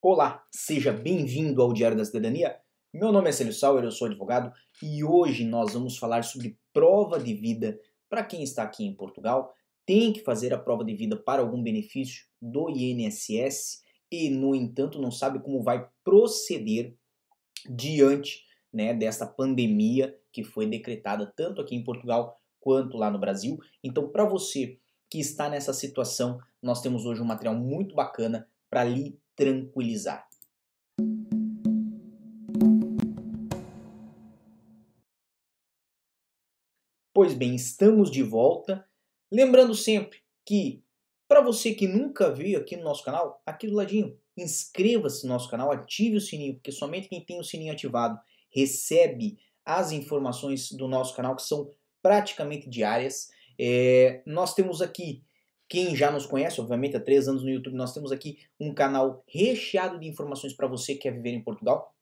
Olá, seja bem-vindo ao Diário da Cidadania. Meu nome é Célio Sauer, eu sou advogado e hoje nós vamos falar sobre prova de vida para quem está aqui em Portugal. Tem que fazer a prova de vida para algum benefício do INSS e, no entanto, não sabe como vai proceder diante né, dessa pandemia que foi decretada tanto aqui em Portugal quanto lá no Brasil. Então, para você que está nessa situação, nós temos hoje um material muito bacana para lhe tranquilizar. Pois bem, estamos de volta. Lembrando sempre que, para você que nunca veio aqui no nosso canal, aqui do ladinho, inscreva-se no nosso canal, ative o sininho, porque somente quem tem o sininho ativado recebe as informações do nosso canal, que são praticamente diárias. É, nós temos aqui, quem já nos conhece, obviamente há três anos no YouTube, nós temos aqui um canal recheado de informações para você que quer viver em Portugal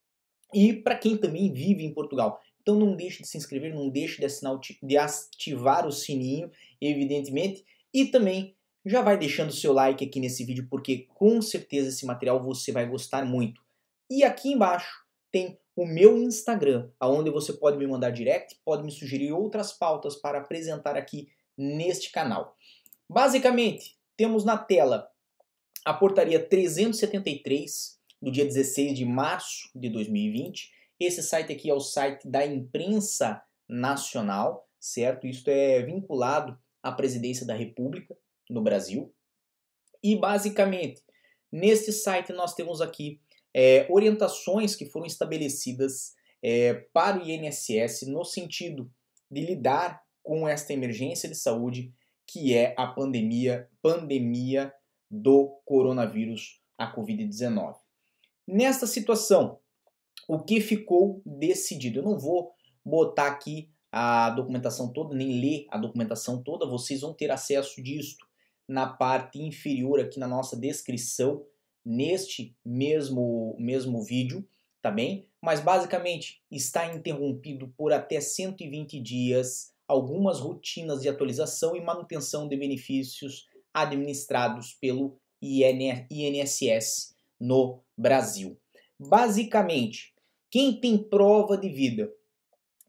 e para quem também vive em Portugal. Então não deixe de se inscrever, não deixe de, assinar, de ativar o sininho, evidentemente, e também já vai deixando seu like aqui nesse vídeo, porque com certeza esse material você vai gostar muito. E aqui embaixo tem o meu Instagram, aonde você pode me mandar direct, pode me sugerir outras pautas para apresentar aqui neste canal. Basicamente, temos na tela a portaria 373 do dia 16 de março de 2020. Esse site aqui é o site da imprensa nacional, certo? Isto é vinculado à presidência da República no Brasil. E basicamente, neste site nós temos aqui é, orientações que foram estabelecidas é, para o INSS no sentido de lidar com esta emergência de saúde que é a pandemia, pandemia do coronavírus, a Covid-19. Nesta situação, o que ficou decidido? Eu não vou botar aqui a documentação toda, nem ler a documentação toda, vocês vão ter acesso disto na parte inferior aqui na nossa descrição, neste mesmo, mesmo vídeo, tá bem? Mas basicamente está interrompido por até 120 dias algumas rotinas de atualização e manutenção de benefícios administrados pelo INSS no Brasil. Basicamente, quem tem prova de vida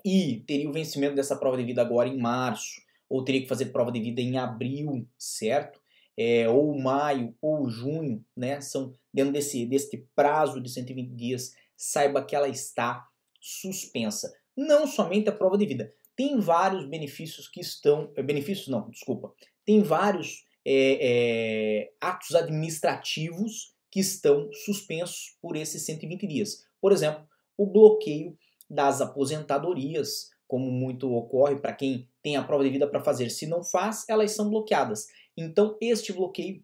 e teria o vencimento dessa prova de vida agora em março, ou teria que fazer prova de vida em abril, certo? É, ou maio, ou junho, né? São dentro desse, desse prazo de 120 dias, saiba que ela está suspensa. Não somente a prova de vida, tem vários benefícios que estão. Eh, benefícios não, desculpa. Tem vários é, é, atos administrativos que estão suspensos por esses 120 dias. Por exemplo, o bloqueio das aposentadorias, como muito ocorre para quem tem a prova de vida para fazer. Se não faz, elas são bloqueadas. Então, este bloqueio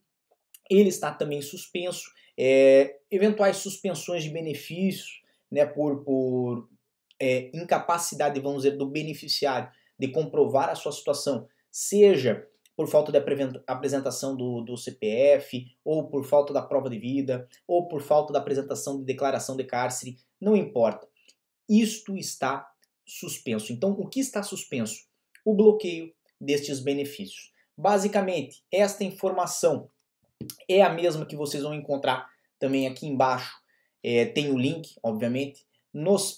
ele está também suspenso. É, eventuais suspensões de benefícios né, por, por é, incapacidade, vamos dizer, do beneficiário de comprovar a sua situação, seja por falta de apresentação do, do, CPF, ou por falta da prova de vida, ou por falta da apresentação de declaração de cárcere, não importa. Isto está suspenso. Então, o que está suspenso? O bloqueio destes benefícios. Basicamente, esta informação é a mesma que vocês vão encontrar também aqui embaixo. É, tem o link, obviamente,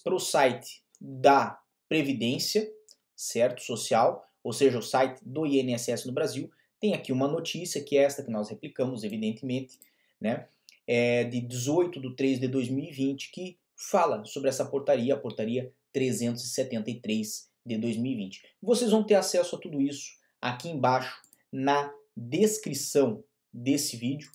para o site da Previdência, certo? Social, ou seja, o site do INSS no Brasil. Tem aqui uma notícia, que é esta que nós replicamos, evidentemente, né? É de 18 de 3 de 2020, que fala sobre essa portaria, a portaria 373 de 2020. Vocês vão ter acesso a tudo isso aqui embaixo na descrição desse vídeo.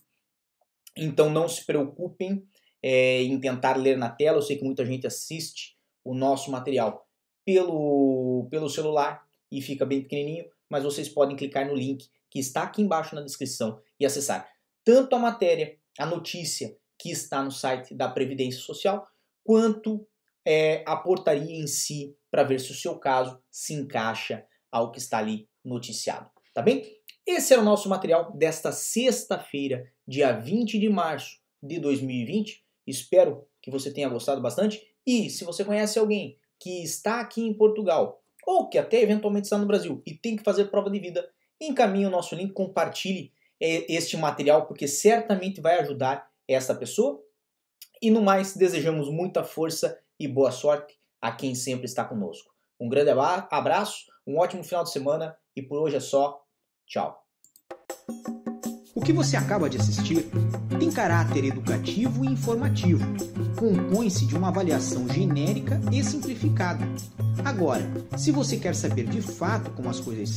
Então não se preocupem é, em tentar ler na tela. Eu sei que muita gente assiste o nosso material pelo, pelo celular e fica bem pequenininho, mas vocês podem clicar no link que está aqui embaixo na descrição e acessar tanto a matéria, a notícia que está no site da Previdência Social, quanto é, a portaria em si, para ver se o seu caso se encaixa ao que está ali noticiado. Tá bem? Esse é o nosso material desta sexta-feira, dia 20 de março de 2020. Espero que você tenha gostado bastante. E se você conhece alguém que está aqui em Portugal ou que até eventualmente está no Brasil e tem que fazer prova de vida, encaminhe o nosso link, compartilhe é, este material porque certamente vai ajudar essa pessoa E no mais, desejamos muita força e boa sorte a quem sempre está conosco. Um grande abraço, um ótimo final de semana e por hoje é só. Tchau. Que você acaba de assistir tem caráter educativo e informativo. Compõe-se de uma avaliação genérica e simplificada. Agora, se você quer saber de fato como as coisas